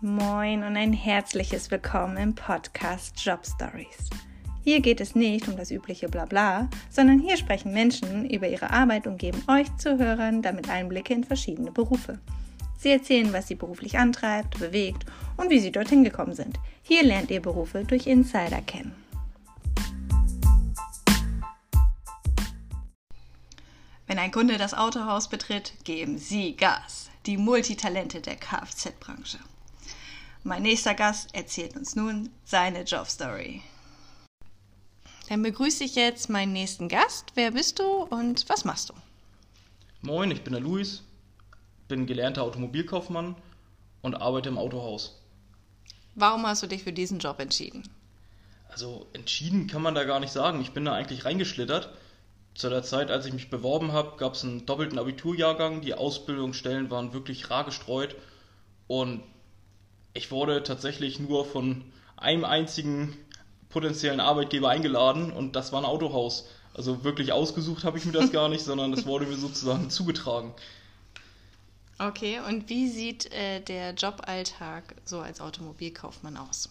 Moin und ein herzliches Willkommen im Podcast Job Stories. Hier geht es nicht um das übliche Blabla, sondern hier sprechen Menschen über ihre Arbeit und geben euch Zuhörern damit Einblicke in verschiedene Berufe. Sie erzählen, was sie beruflich antreibt, bewegt und wie sie dorthin gekommen sind. Hier lernt ihr Berufe durch Insider kennen. Wenn ein Kunde das Autohaus betritt, geben Sie Gas. Die Multitalente der Kfz-Branche. Mein nächster Gast erzählt uns nun seine Jobstory. Dann begrüße ich jetzt meinen nächsten Gast. Wer bist du und was machst du? Moin, ich bin der Luis, bin gelernter Automobilkaufmann und arbeite im Autohaus. Warum hast du dich für diesen Job entschieden? Also entschieden kann man da gar nicht sagen. Ich bin da eigentlich reingeschlittert. Zu der Zeit, als ich mich beworben habe, gab es einen doppelten Abiturjahrgang. Die Ausbildungsstellen waren wirklich rar gestreut. Und ich wurde tatsächlich nur von einem einzigen potenziellen Arbeitgeber eingeladen und das war ein Autohaus. Also wirklich ausgesucht habe ich mir das gar nicht, sondern das wurde mir sozusagen zugetragen. Okay, und wie sieht äh, der Joballtag so als Automobilkaufmann aus?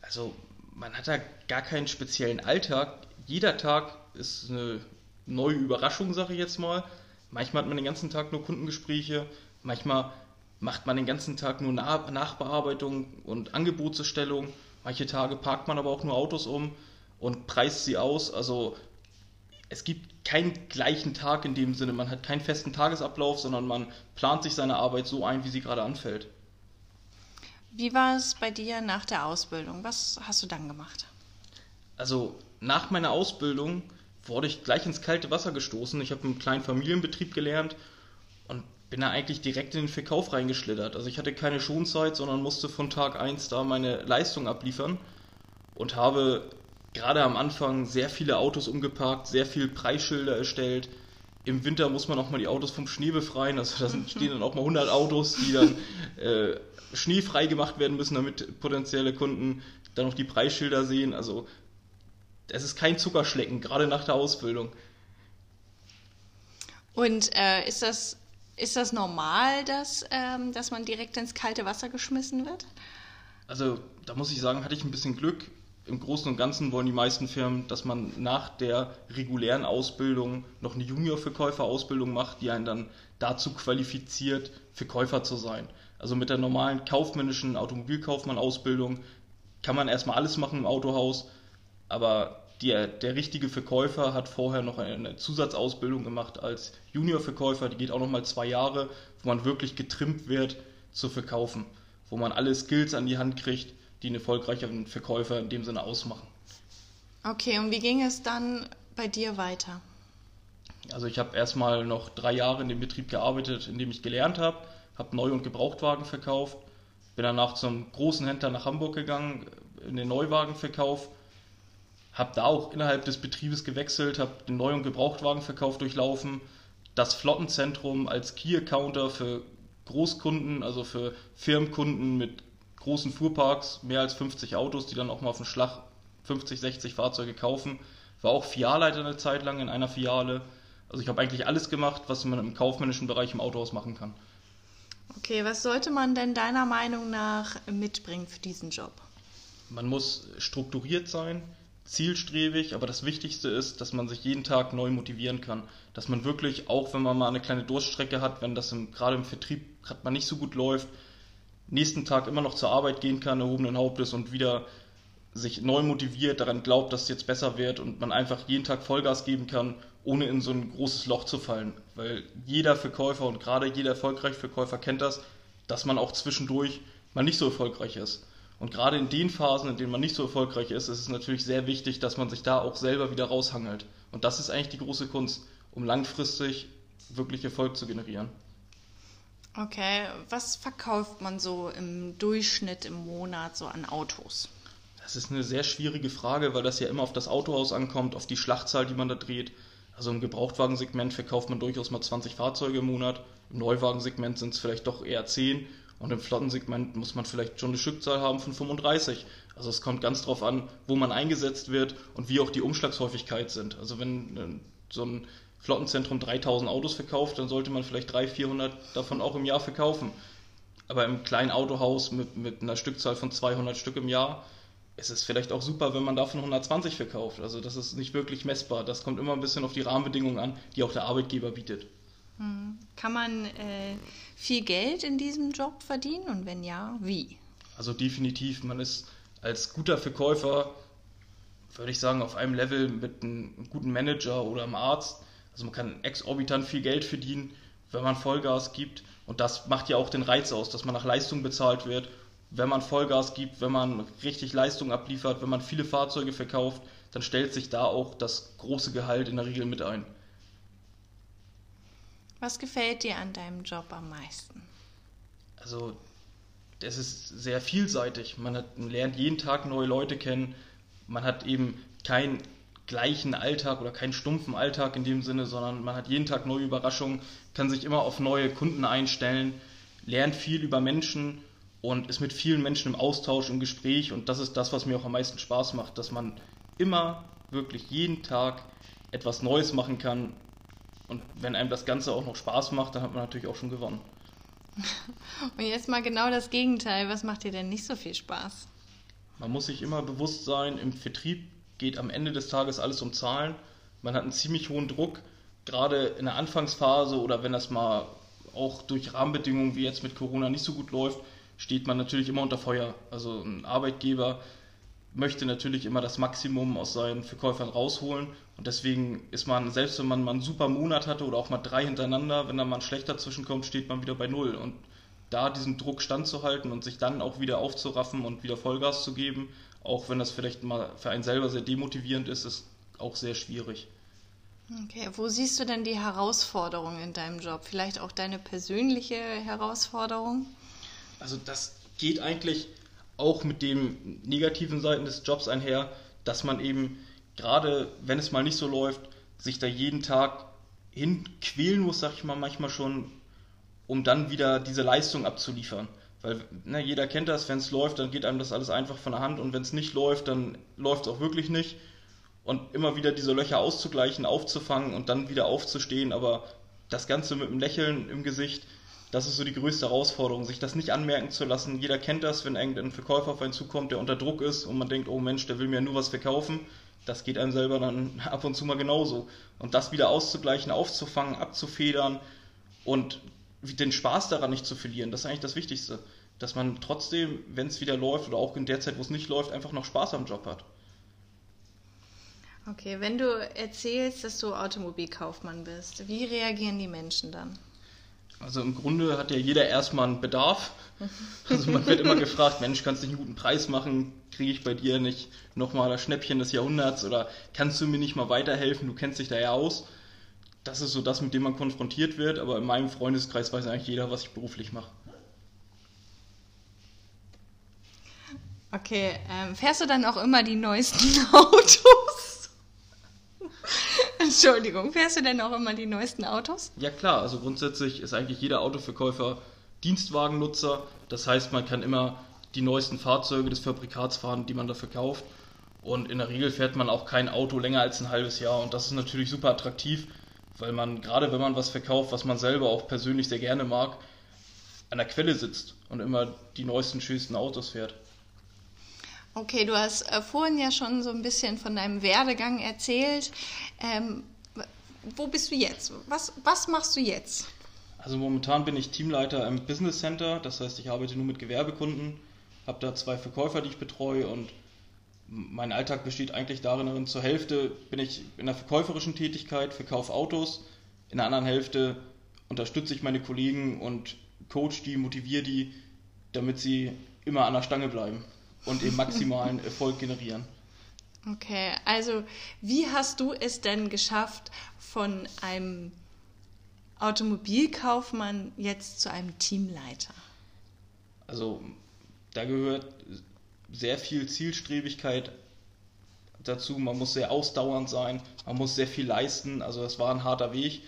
Also man hat da gar keinen speziellen Alltag. Jeder Tag ist eine neue Überraschung, sage ich jetzt mal. Manchmal hat man den ganzen Tag nur Kundengespräche, manchmal macht man den ganzen Tag nur Nachbearbeitung und Angebotserstellung. Manche Tage parkt man aber auch nur Autos um und preist sie aus. Also es gibt keinen gleichen Tag in dem Sinne. Man hat keinen festen Tagesablauf, sondern man plant sich seine Arbeit so ein, wie sie gerade anfällt. Wie war es bei dir nach der Ausbildung? Was hast du dann gemacht? Also nach meiner Ausbildung wurde ich gleich ins kalte Wasser gestoßen. Ich habe einen kleinen Familienbetrieb gelernt bin da eigentlich direkt in den Verkauf reingeschlittert. Also ich hatte keine Schonzeit, sondern musste von Tag 1 da meine Leistung abliefern und habe gerade am Anfang sehr viele Autos umgeparkt, sehr viel Preisschilder erstellt. Im Winter muss man auch mal die Autos vom Schnee befreien, also da stehen dann auch mal 100 Autos, die dann äh, schneefrei gemacht werden müssen, damit potenzielle Kunden dann auch die Preisschilder sehen. Also es ist kein Zuckerschlecken, gerade nach der Ausbildung. Und äh, ist das ist das normal, dass, ähm, dass man direkt ins kalte Wasser geschmissen wird? Also da muss ich sagen, hatte ich ein bisschen Glück. Im Großen und Ganzen wollen die meisten Firmen, dass man nach der regulären Ausbildung noch eine Junior-Verkäufer-Ausbildung macht, die einen dann dazu qualifiziert, Verkäufer zu sein. Also mit der normalen kaufmännischen Automobilkaufmann-Ausbildung kann man erstmal alles machen im Autohaus, aber der, der richtige Verkäufer hat vorher noch eine Zusatzausbildung gemacht als Junior-Verkäufer, die geht auch nochmal zwei Jahre, wo man wirklich getrimmt wird zu verkaufen, wo man alle Skills an die Hand kriegt, die einen erfolgreicheren Verkäufer in dem Sinne ausmachen. Okay, und wie ging es dann bei dir weiter? Also ich habe erstmal noch drei Jahre in dem Betrieb gearbeitet, in dem ich gelernt habe, habe Neu- und Gebrauchtwagen verkauft, bin danach zum großen Händler nach Hamburg gegangen, in den Neuwagenverkauf habe da auch innerhalb des Betriebes gewechselt, habe den Neu- und Gebrauchtwagenverkauf durchlaufen, das Flottenzentrum als Key-Accounter für Großkunden, also für Firmenkunden mit großen Fuhrparks, mehr als 50 Autos, die dann auch mal auf den Schlag 50, 60 Fahrzeuge kaufen. War auch Filialleiter eine Zeit lang in einer Filiale. Also ich habe eigentlich alles gemacht, was man im kaufmännischen Bereich im Autohaus machen kann. Okay, was sollte man denn deiner Meinung nach mitbringen für diesen Job? Man muss strukturiert sein, zielstrebig, aber das Wichtigste ist, dass man sich jeden Tag neu motivieren kann. Dass man wirklich, auch wenn man mal eine kleine Durststrecke hat, wenn das im, gerade im Vertrieb gerade mal nicht so gut läuft, nächsten Tag immer noch zur Arbeit gehen kann, erhobenen Hauptes und wieder sich neu motiviert, daran glaubt, dass es jetzt besser wird und man einfach jeden Tag Vollgas geben kann, ohne in so ein großes Loch zu fallen. Weil jeder Verkäufer und gerade jeder erfolgreiche Verkäufer kennt das, dass man auch zwischendurch mal nicht so erfolgreich ist. Und gerade in den Phasen, in denen man nicht so erfolgreich ist, ist es natürlich sehr wichtig, dass man sich da auch selber wieder raushangelt. Und das ist eigentlich die große Kunst, um langfristig wirklich Erfolg zu generieren. Okay, was verkauft man so im Durchschnitt im Monat so an Autos? Das ist eine sehr schwierige Frage, weil das ja immer auf das Autohaus ankommt, auf die Schlachtzahl, die man da dreht. Also im Gebrauchtwagensegment verkauft man durchaus mal 20 Fahrzeuge im Monat. Im Neuwagensegment sind es vielleicht doch eher 10 und im Flottensegment muss man vielleicht schon eine Stückzahl haben von 35. Also es kommt ganz drauf an, wo man eingesetzt wird und wie auch die Umschlagshäufigkeit sind. Also wenn äh, so ein Flottenzentrum 3000 Autos verkauft, dann sollte man vielleicht 300, 400 davon auch im Jahr verkaufen. Aber im kleinen Autohaus mit, mit einer Stückzahl von 200 Stück im Jahr ist es vielleicht auch super, wenn man davon 120 verkauft. Also das ist nicht wirklich messbar. Das kommt immer ein bisschen auf die Rahmenbedingungen an, die auch der Arbeitgeber bietet. Kann man äh, viel Geld in diesem Job verdienen und wenn ja, wie? Also definitiv, man ist als guter Verkäufer, würde ich sagen, auf einem Level mit einem guten Manager oder einem Arzt. Also man kann exorbitant viel Geld verdienen, wenn man Vollgas gibt. Und das macht ja auch den Reiz aus, dass man nach Leistung bezahlt wird. Wenn man Vollgas gibt, wenn man richtig Leistung abliefert, wenn man viele Fahrzeuge verkauft, dann stellt sich da auch das große Gehalt in der Regel mit ein. Was gefällt dir an deinem Job am meisten? Also, es ist sehr vielseitig. Man, hat, man lernt jeden Tag neue Leute kennen. Man hat eben keinen gleichen Alltag oder keinen stumpfen Alltag in dem Sinne, sondern man hat jeden Tag neue Überraschungen, kann sich immer auf neue Kunden einstellen, lernt viel über Menschen und ist mit vielen Menschen im Austausch, im Gespräch. Und das ist das, was mir auch am meisten Spaß macht, dass man immer wirklich jeden Tag etwas Neues machen kann und wenn einem das Ganze auch noch Spaß macht, dann hat man natürlich auch schon gewonnen. Und jetzt mal genau das Gegenteil. Was macht dir denn nicht so viel Spaß? Man muss sich immer bewusst sein, im Vertrieb geht am Ende des Tages alles um Zahlen. Man hat einen ziemlich hohen Druck, gerade in der Anfangsphase oder wenn das mal auch durch Rahmenbedingungen wie jetzt mit Corona nicht so gut läuft, steht man natürlich immer unter Feuer. Also ein Arbeitgeber möchte natürlich immer das Maximum aus seinen Verkäufern rausholen. Und deswegen ist man, selbst wenn man mal einen super Monat hatte oder auch mal drei hintereinander, wenn da mal ein schlechter zwischenkommt, steht man wieder bei Null. Und da diesen Druck standzuhalten und sich dann auch wieder aufzuraffen und wieder Vollgas zu geben, auch wenn das vielleicht mal für einen selber sehr demotivierend ist, ist auch sehr schwierig. Okay, wo siehst du denn die Herausforderung in deinem Job? Vielleicht auch deine persönliche Herausforderung? Also das geht eigentlich auch mit den negativen Seiten des Jobs einher, dass man eben gerade, wenn es mal nicht so läuft, sich da jeden Tag hinquälen muss, sag ich mal manchmal schon, um dann wieder diese Leistung abzuliefern. Weil ne, jeder kennt das, wenn es läuft, dann geht einem das alles einfach von der Hand und wenn es nicht läuft, dann läuft es auch wirklich nicht. Und immer wieder diese Löcher auszugleichen, aufzufangen und dann wieder aufzustehen, aber das Ganze mit einem Lächeln im Gesicht, das ist so die größte Herausforderung, sich das nicht anmerken zu lassen. Jeder kennt das, wenn irgendein Verkäufer auf einen zukommt, der unter Druck ist und man denkt, oh Mensch, der will mir nur was verkaufen. Das geht einem selber dann ab und zu mal genauso. Und das wieder auszugleichen, aufzufangen, abzufedern und den Spaß daran nicht zu verlieren, das ist eigentlich das Wichtigste. Dass man trotzdem, wenn es wieder läuft oder auch in der Zeit, wo es nicht läuft, einfach noch Spaß am Job hat. Okay, wenn du erzählst, dass du Automobilkaufmann bist, wie reagieren die Menschen dann? Also im Grunde hat ja jeder erstmal einen Bedarf. Also man wird immer gefragt, Mensch, kannst du nicht einen guten Preis machen? Kriege ich bei dir nicht nochmal das Schnäppchen des Jahrhunderts? Oder kannst du mir nicht mal weiterhelfen? Du kennst dich da ja aus. Das ist so das, mit dem man konfrontiert wird. Aber in meinem Freundeskreis weiß eigentlich jeder, was ich beruflich mache. Okay, ähm, fährst du dann auch immer die neuesten Autos? Entschuldigung, fährst du denn auch immer die neuesten Autos? Ja klar, also grundsätzlich ist eigentlich jeder Autoverkäufer Dienstwagennutzer. Das heißt, man kann immer die neuesten Fahrzeuge des Fabrikats fahren, die man da verkauft. Und in der Regel fährt man auch kein Auto länger als ein halbes Jahr. Und das ist natürlich super attraktiv, weil man, gerade wenn man was verkauft, was man selber auch persönlich sehr gerne mag, an der Quelle sitzt und immer die neuesten, schönsten Autos fährt. Okay, du hast äh, vorhin ja schon so ein bisschen von deinem Werdegang erzählt. Ähm, wo bist du jetzt? Was, was machst du jetzt? Also momentan bin ich Teamleiter im Business Center, das heißt, ich arbeite nur mit Gewerbekunden, habe da zwei Verkäufer, die ich betreue und mein Alltag besteht eigentlich darin, zur Hälfte bin ich in der verkäuferischen Tätigkeit, verkaufe Autos, in der anderen Hälfte unterstütze ich meine Kollegen und coach die, motiviere die, damit sie immer an der Stange bleiben und eben maximalen Erfolg generieren. Okay, also wie hast du es denn geschafft, von einem Automobilkaufmann jetzt zu einem Teamleiter? Also da gehört sehr viel Zielstrebigkeit dazu. Man muss sehr ausdauernd sein, man muss sehr viel leisten. Also das war ein harter Weg.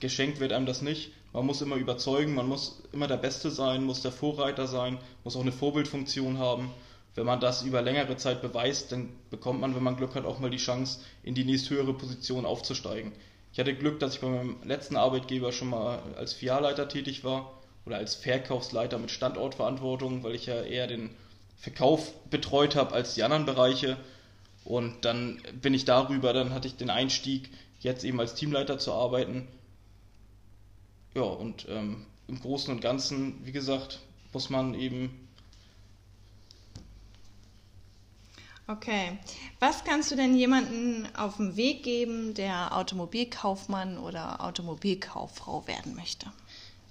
Geschenkt wird einem das nicht. Man muss immer überzeugen, man muss immer der Beste sein, muss der Vorreiter sein, muss auch eine Vorbildfunktion haben wenn man das über längere Zeit beweist, dann bekommt man, wenn man Glück hat, auch mal die Chance, in die nächsthöhere Position aufzusteigen. Ich hatte Glück, dass ich bei meinem letzten Arbeitgeber schon mal als Filialleiter tätig war oder als Verkaufsleiter mit Standortverantwortung, weil ich ja eher den Verkauf betreut habe als die anderen Bereiche. Und dann bin ich darüber, dann hatte ich den Einstieg, jetzt eben als Teamleiter zu arbeiten. Ja, und ähm, im Großen und Ganzen, wie gesagt, muss man eben. Okay. Was kannst du denn jemandem auf den Weg geben, der Automobilkaufmann oder Automobilkauffrau werden möchte?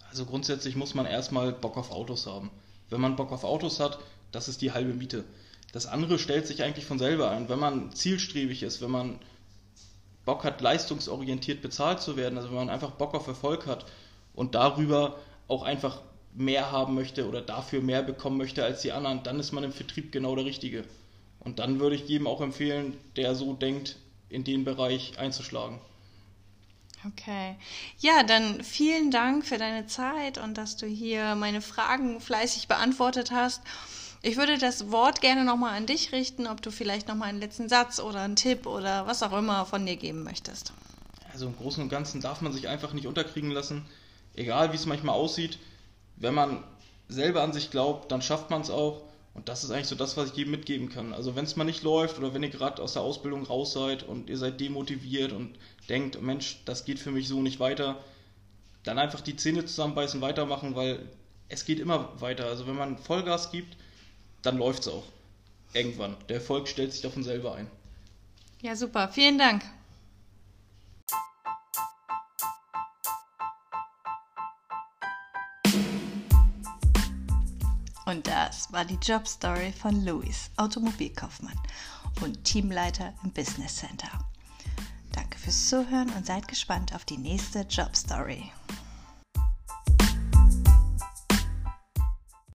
Also grundsätzlich muss man erstmal Bock auf Autos haben. Wenn man Bock auf Autos hat, das ist die halbe Miete. Das andere stellt sich eigentlich von selber ein. Wenn man zielstrebig ist, wenn man Bock hat, leistungsorientiert bezahlt zu werden, also wenn man einfach Bock auf Erfolg hat und darüber auch einfach mehr haben möchte oder dafür mehr bekommen möchte als die anderen, dann ist man im Vertrieb genau der Richtige. Und dann würde ich jedem auch empfehlen, der so denkt, in den Bereich einzuschlagen. Okay. Ja, dann vielen Dank für deine Zeit und dass du hier meine Fragen fleißig beantwortet hast. Ich würde das Wort gerne nochmal an dich richten, ob du vielleicht nochmal einen letzten Satz oder einen Tipp oder was auch immer von dir geben möchtest. Also im Großen und Ganzen darf man sich einfach nicht unterkriegen lassen, egal wie es manchmal aussieht. Wenn man selber an sich glaubt, dann schafft man es auch. Und das ist eigentlich so das, was ich jedem mitgeben kann. Also wenn es mal nicht läuft oder wenn ihr gerade aus der Ausbildung raus seid und ihr seid demotiviert und denkt, Mensch, das geht für mich so nicht weiter, dann einfach die Zähne zusammenbeißen, weitermachen, weil es geht immer weiter. Also wenn man Vollgas gibt, dann läuft es auch. Irgendwann. Der Erfolg stellt sich davon selber ein. Ja, super. Vielen Dank. Und das war die Jobstory von Louis, Automobilkaufmann und Teamleiter im Business Center. Danke fürs Zuhören und seid gespannt auf die nächste Jobstory.